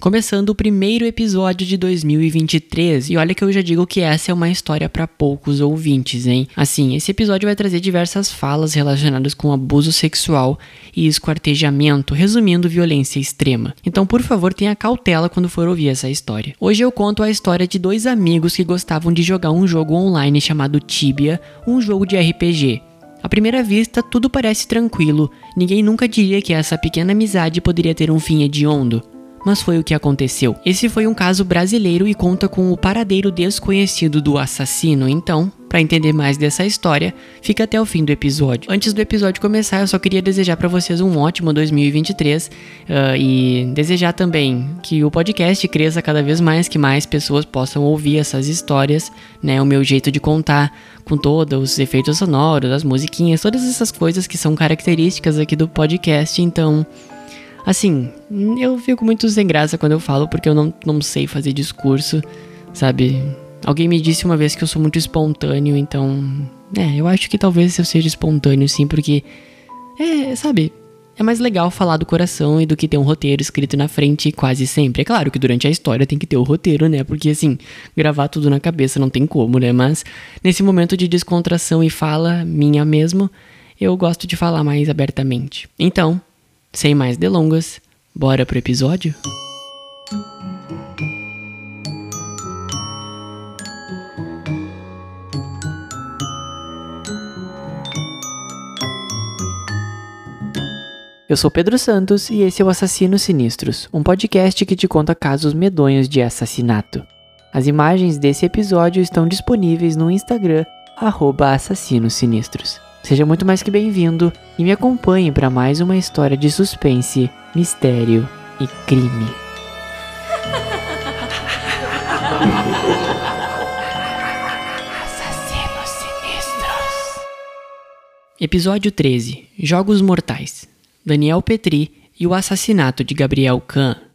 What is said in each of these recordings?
Começando o primeiro episódio de 2023, e olha que eu já digo que essa é uma história para poucos ouvintes, hein? Assim, esse episódio vai trazer diversas falas relacionadas com abuso sexual e esquartejamento, resumindo violência extrema. Então, por favor, tenha cautela quando for ouvir essa história. Hoje eu conto a história de dois amigos que gostavam de jogar um jogo online chamado Tibia, um jogo de RPG. À primeira vista, tudo parece tranquilo, ninguém nunca diria que essa pequena amizade poderia ter um fim hediondo mas foi o que aconteceu. Esse foi um caso brasileiro e conta com o paradeiro desconhecido do assassino, então, para entender mais dessa história, fica até o fim do episódio. Antes do episódio começar, eu só queria desejar para vocês um ótimo 2023 uh, e desejar também que o podcast cresça cada vez mais, que mais pessoas possam ouvir essas histórias, né? O meu jeito de contar com todos os efeitos sonoros, as musiquinhas, todas essas coisas que são características aqui do podcast. Então, Assim, eu fico muito sem graça quando eu falo porque eu não, não sei fazer discurso, sabe? Alguém me disse uma vez que eu sou muito espontâneo, então. É, eu acho que talvez eu seja espontâneo sim, porque. É, sabe? É mais legal falar do coração e do que ter um roteiro escrito na frente quase sempre. É claro que durante a história tem que ter o roteiro, né? Porque assim, gravar tudo na cabeça não tem como, né? Mas nesse momento de descontração e fala minha mesmo, eu gosto de falar mais abertamente. Então, sem mais delongas, bora pro episódio? Eu sou Pedro Santos e esse é o Assassinos Sinistros, um podcast que te conta casos medonhos de assassinato. As imagens desse episódio estão disponíveis no Instagram, arroba Assassinos Sinistros. Seja muito mais que bem-vindo e me acompanhe para mais uma história de suspense, mistério e crime. Assassinos Sinistros. Episódio 13 Jogos Mortais Daniel Petri e o assassinato de Gabriel Kahn.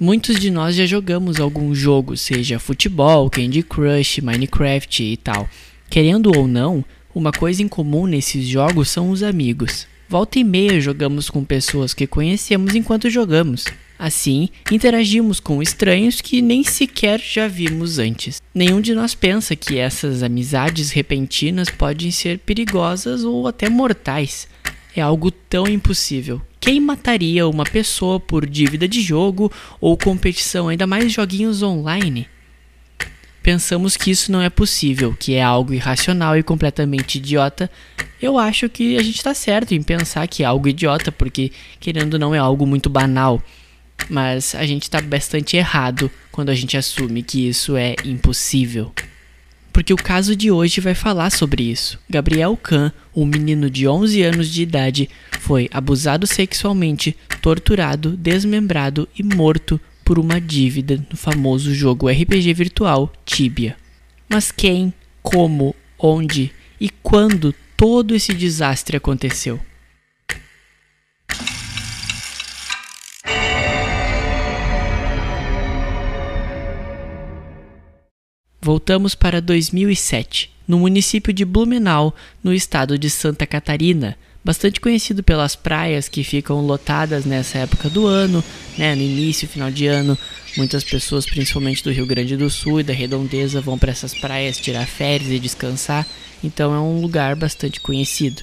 Muitos de nós já jogamos algum jogo, seja futebol, Candy Crush, Minecraft e tal. Querendo ou não, uma coisa em comum nesses jogos são os amigos. Volta e meia jogamos com pessoas que conhecemos enquanto jogamos. Assim, interagimos com estranhos que nem sequer já vimos antes. Nenhum de nós pensa que essas amizades repentinas podem ser perigosas ou até mortais. É algo tão impossível quem mataria uma pessoa por dívida de jogo ou competição, ainda mais joguinhos online? Pensamos que isso não é possível, que é algo irracional e completamente idiota. Eu acho que a gente está certo em pensar que é algo idiota, porque querendo não é algo muito banal. Mas a gente está bastante errado quando a gente assume que isso é impossível porque o caso de hoje vai falar sobre isso. Gabriel Kahn, um menino de 11 anos de idade, foi abusado sexualmente, torturado, desmembrado e morto por uma dívida no famoso jogo RPG virtual Tibia. Mas quem, como, onde e quando todo esse desastre aconteceu? Voltamos para 2007, no município de Blumenau, no estado de Santa Catarina, bastante conhecido pelas praias que ficam lotadas nessa época do ano, né, no início, final de ano. Muitas pessoas, principalmente do Rio Grande do Sul e da Redondeza, vão para essas praias tirar férias e descansar, então é um lugar bastante conhecido.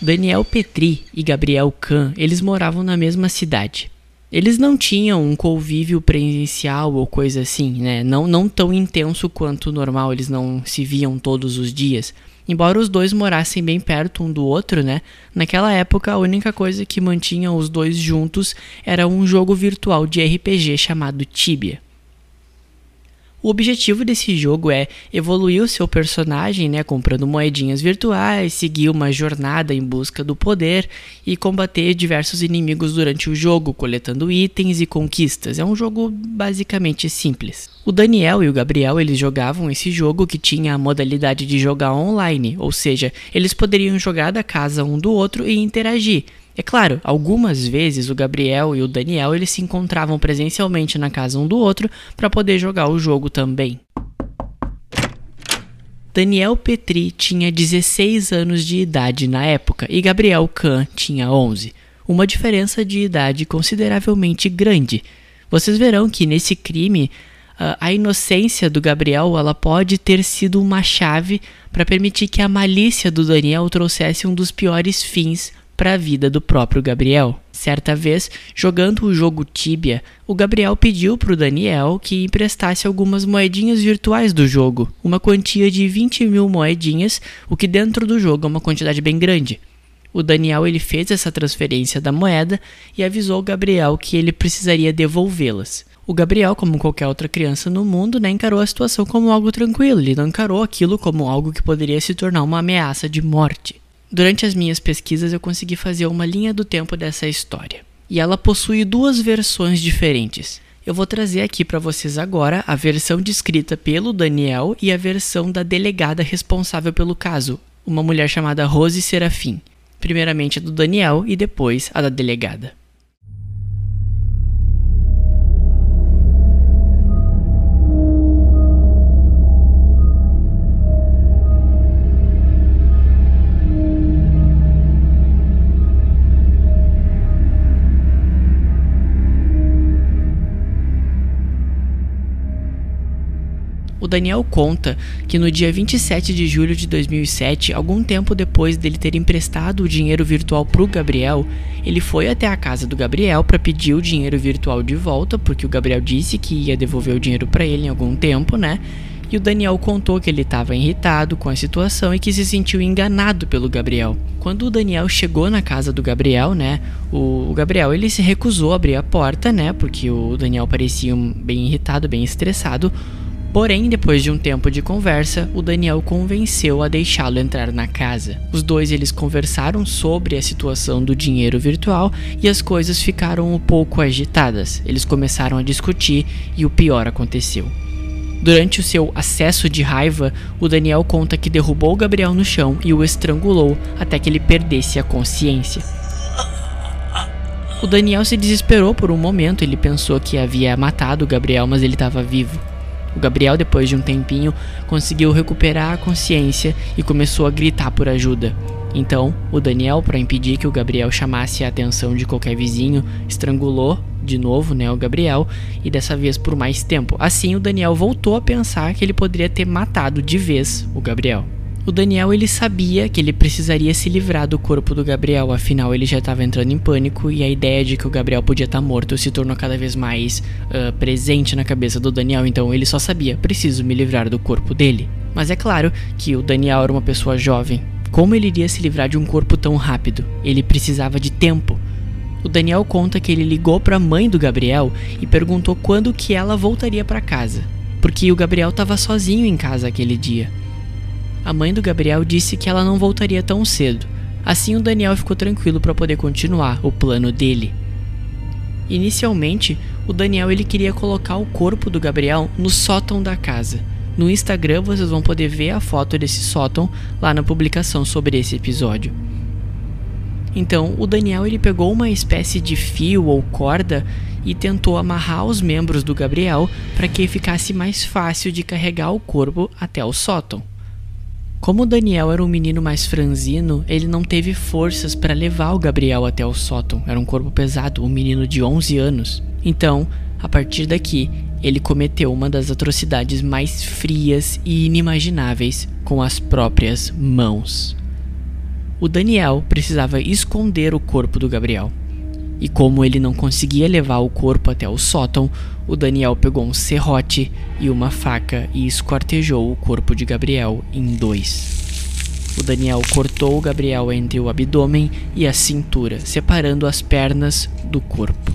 Daniel Petri e Gabriel Kahn, eles moravam na mesma cidade. Eles não tinham um convívio presencial ou coisa assim, né? Não, não tão intenso quanto o normal, eles não se viam todos os dias. Embora os dois morassem bem perto um do outro, né? Naquela época, a única coisa que mantinha os dois juntos era um jogo virtual de RPG chamado Tibia. O objetivo desse jogo é evoluir o seu personagem, né, comprando moedinhas virtuais, seguir uma jornada em busca do poder e combater diversos inimigos durante o jogo, coletando itens e conquistas. É um jogo basicamente simples. O Daniel e o Gabriel, eles jogavam esse jogo que tinha a modalidade de jogar online, ou seja, eles poderiam jogar da casa um do outro e interagir, é claro, algumas vezes o Gabriel e o Daniel eles se encontravam presencialmente na casa um do outro para poder jogar o jogo também. Daniel Petri tinha 16 anos de idade na época e Gabriel Kahn tinha 11, uma diferença de idade consideravelmente grande. Vocês verão que nesse crime a inocência do Gabriel ela pode ter sido uma chave para permitir que a malícia do Daniel trouxesse um dos piores fins para a vida do próprio Gabriel. Certa vez, jogando o jogo Tibia, o Gabriel pediu para o Daniel que emprestasse algumas moedinhas virtuais do jogo, uma quantia de 20 mil moedinhas, o que dentro do jogo é uma quantidade bem grande. O Daniel ele fez essa transferência da moeda e avisou o Gabriel que ele precisaria devolvê-las. O Gabriel, como qualquer outra criança no mundo, né, encarou a situação como algo tranquilo, ele não encarou aquilo como algo que poderia se tornar uma ameaça de morte. Durante as minhas pesquisas, eu consegui fazer uma linha do tempo dessa história. E ela possui duas versões diferentes. Eu vou trazer aqui para vocês agora a versão descrita pelo Daniel e a versão da delegada responsável pelo caso, uma mulher chamada Rose Serafim. Primeiramente a do Daniel e depois a da delegada. Daniel conta que no dia 27 de julho de 2007, algum tempo depois dele ter emprestado o dinheiro virtual para o Gabriel, ele foi até a casa do Gabriel para pedir o dinheiro virtual de volta, porque o Gabriel disse que ia devolver o dinheiro para ele em algum tempo, né? E o Daniel contou que ele estava irritado com a situação e que se sentiu enganado pelo Gabriel. Quando o Daniel chegou na casa do Gabriel, né, o, Gabriel ele se recusou a abrir a porta, né, porque o Daniel parecia bem irritado, bem estressado. Porém, depois de um tempo de conversa, o Daniel convenceu a deixá-lo entrar na casa. Os dois eles conversaram sobre a situação do dinheiro virtual e as coisas ficaram um pouco agitadas. Eles começaram a discutir e o pior aconteceu. Durante o seu acesso de raiva, o Daniel conta que derrubou Gabriel no chão e o estrangulou até que ele perdesse a consciência. O Daniel se desesperou por um momento, ele pensou que havia matado o Gabriel, mas ele estava vivo. O Gabriel, depois de um tempinho, conseguiu recuperar a consciência e começou a gritar por ajuda. Então, o Daniel, para impedir que o Gabriel chamasse a atenção de qualquer vizinho, estrangulou de novo, né, o Gabriel, e dessa vez por mais tempo. Assim, o Daniel voltou a pensar que ele poderia ter matado de vez o Gabriel. O Daniel ele sabia que ele precisaria se livrar do corpo do Gabriel, afinal ele já estava entrando em pânico e a ideia de que o Gabriel podia estar tá morto se tornou cada vez mais uh, presente na cabeça do Daniel, então ele só sabia: preciso me livrar do corpo dele. Mas é claro que o Daniel era uma pessoa jovem. Como ele iria se livrar de um corpo tão rápido? Ele precisava de tempo. O Daniel conta que ele ligou para a mãe do Gabriel e perguntou quando que ela voltaria para casa, porque o Gabriel estava sozinho em casa aquele dia. A mãe do Gabriel disse que ela não voltaria tão cedo. Assim o Daniel ficou tranquilo para poder continuar o plano dele. Inicialmente, o Daniel ele queria colocar o corpo do Gabriel no sótão da casa. No Instagram vocês vão poder ver a foto desse sótão lá na publicação sobre esse episódio. Então, o Daniel ele pegou uma espécie de fio ou corda e tentou amarrar os membros do Gabriel para que ficasse mais fácil de carregar o corpo até o sótão. Como Daniel era um menino mais franzino, ele não teve forças para levar o Gabriel até o sótão. Era um corpo pesado, um menino de 11 anos. Então, a partir daqui, ele cometeu uma das atrocidades mais frias e inimagináveis com as próprias mãos. O Daniel precisava esconder o corpo do Gabriel. E como ele não conseguia levar o corpo até o sótão, o Daniel pegou um serrote e uma faca e esquartejou o corpo de Gabriel em dois. O Daniel cortou o Gabriel entre o abdômen e a cintura, separando as pernas do corpo.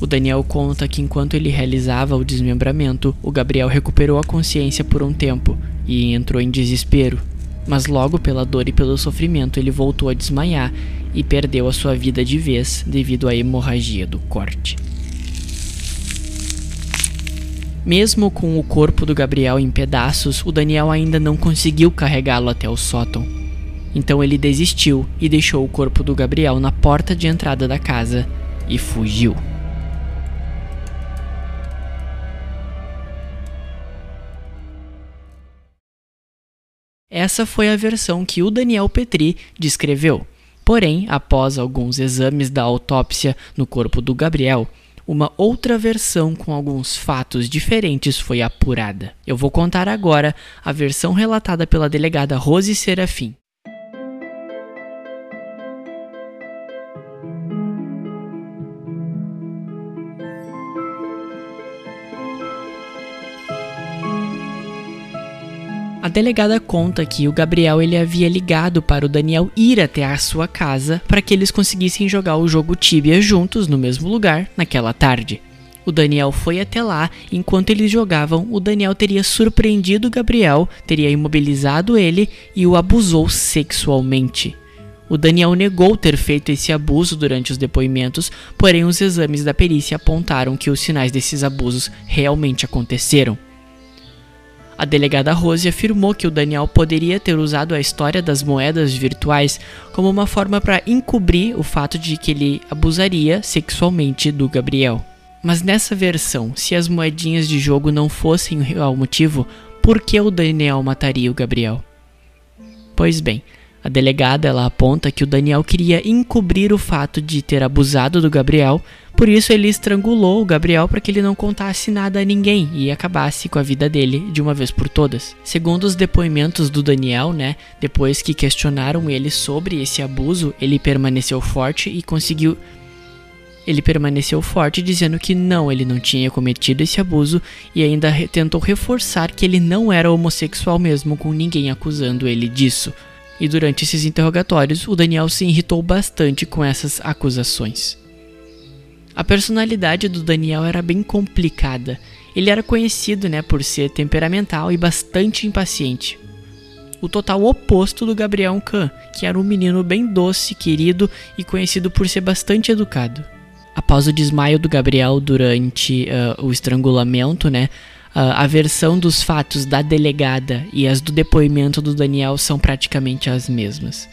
O Daniel conta que enquanto ele realizava o desmembramento, o Gabriel recuperou a consciência por um tempo e entrou em desespero, mas logo pela dor e pelo sofrimento ele voltou a desmaiar e perdeu a sua vida de vez devido à hemorragia do corte. Mesmo com o corpo do Gabriel em pedaços, o Daniel ainda não conseguiu carregá-lo até o sótão. Então ele desistiu e deixou o corpo do Gabriel na porta de entrada da casa e fugiu. Essa foi a versão que o Daniel Petri descreveu. Porém, após alguns exames da autópsia no corpo do Gabriel, uma outra versão com alguns fatos diferentes foi apurada. Eu vou contar agora a versão relatada pela delegada Rose Serafim. Delegada conta que o Gabriel ele havia ligado para o Daniel ir até a sua casa para que eles conseguissem jogar o jogo Tibia juntos no mesmo lugar naquela tarde. O Daniel foi até lá, enquanto eles jogavam, o Daniel teria surpreendido o Gabriel, teria imobilizado ele e o abusou sexualmente. O Daniel negou ter feito esse abuso durante os depoimentos, porém os exames da perícia apontaram que os sinais desses abusos realmente aconteceram. A delegada Rose afirmou que o Daniel poderia ter usado a história das moedas virtuais como uma forma para encobrir o fato de que ele abusaria sexualmente do Gabriel. Mas nessa versão, se as moedinhas de jogo não fossem o real motivo, por que o Daniel mataria o Gabriel? Pois bem, a delegada ela aponta que o Daniel queria encobrir o fato de ter abusado do Gabriel, por isso ele estrangulou o Gabriel para que ele não contasse nada a ninguém e acabasse com a vida dele de uma vez por todas. Segundo os depoimentos do Daniel, né, depois que questionaram ele sobre esse abuso, ele permaneceu forte e conseguiu ele permaneceu forte dizendo que não, ele não tinha cometido esse abuso e ainda tentou reforçar que ele não era homossexual mesmo, com ninguém acusando ele disso e durante esses interrogatórios o Daniel se irritou bastante com essas acusações. A personalidade do Daniel era bem complicada. Ele era conhecido né, por ser temperamental e bastante impaciente. O total oposto do Gabriel Kahn, que era um menino bem doce, querido e conhecido por ser bastante educado. Após o desmaio do Gabriel durante uh, o estrangulamento, né, a versão dos fatos da delegada e as do depoimento do Daniel são praticamente as mesmas.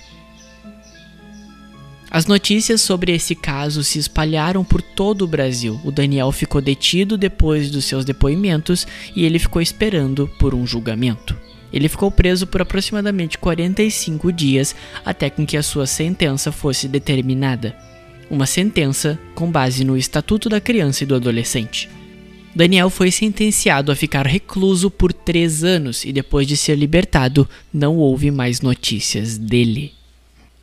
As notícias sobre esse caso se espalharam por todo o Brasil. O Daniel ficou detido depois dos seus depoimentos e ele ficou esperando por um julgamento. Ele ficou preso por aproximadamente 45 dias até com que a sua sentença fosse determinada. Uma sentença com base no Estatuto da Criança e do Adolescente. Daniel foi sentenciado a ficar recluso por três anos e depois de ser libertado, não houve mais notícias dele.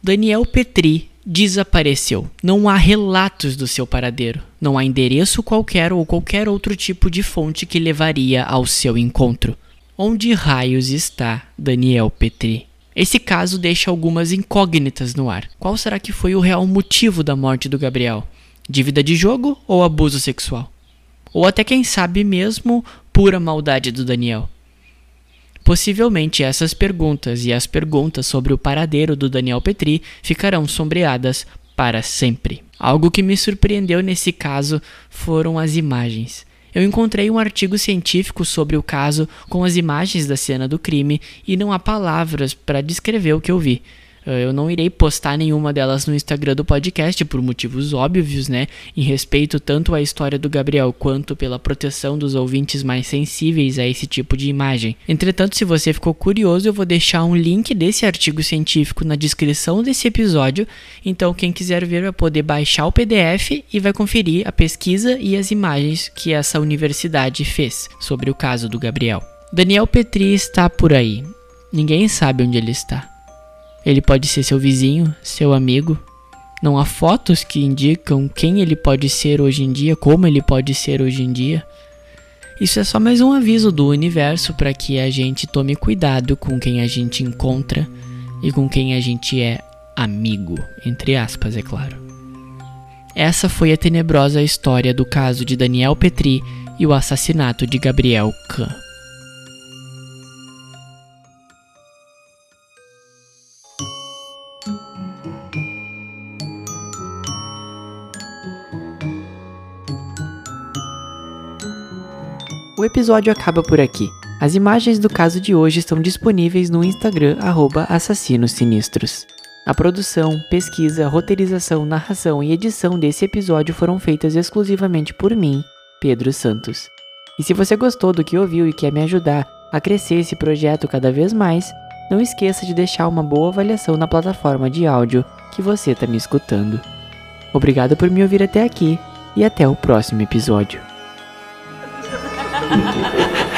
Daniel Petri desapareceu. Não há relatos do seu paradeiro. Não há endereço qualquer ou qualquer outro tipo de fonte que levaria ao seu encontro. Onde raios está Daniel Petri? Esse caso deixa algumas incógnitas no ar. Qual será que foi o real motivo da morte do Gabriel? Dívida de jogo ou abuso sexual? Ou até quem sabe mesmo pura maldade do Daniel. Possivelmente essas perguntas e as perguntas sobre o paradeiro do Daniel Petri ficarão sombreadas para sempre. Algo que me surpreendeu nesse caso foram as imagens. Eu encontrei um artigo científico sobre o caso com as imagens da cena do crime e não há palavras para descrever o que eu vi. Eh, eu não irei postar nenhuma delas no Instagram do podcast por motivos óbvios, né? Em respeito tanto à história do Gabriel quanto pela proteção dos ouvintes mais sensíveis a esse tipo de imagem. Entretanto, se você ficou curioso, eu vou deixar um link desse artigo científico na descrição desse episódio. Então, quem quiser ver vai poder baixar o PDF e vai conferir a pesquisa e as imagens que essa universidade fez sobre o caso do Gabriel. Daniel Petri está por aí. Ninguém sabe onde ele está. Ele pode ser seu vizinho, seu amigo. Não há fotos que indicam quem ele pode ser hoje em dia, como ele pode ser hoje em dia. Isso é só mais um aviso do universo para que a gente tome cuidado com quem a gente encontra e com quem a gente é amigo, entre aspas, é claro. Essa foi a tenebrosa história do caso de Daniel Petri e o assassinato de Gabriel Kahn. O episódio acaba por aqui. As imagens do caso de hoje estão disponíveis no Instagram @assassinossinistros. A produção, pesquisa, roteirização, narração e edição desse episódio foram feitas exclusivamente por mim, Pedro Santos. E se você gostou do que ouviu e quer me ajudar a crescer esse projeto cada vez mais, não esqueça de deixar uma boa avaliação na plataforma de áudio que você está me escutando. Obrigado por me ouvir até aqui e até o próximo episódio. Thank you.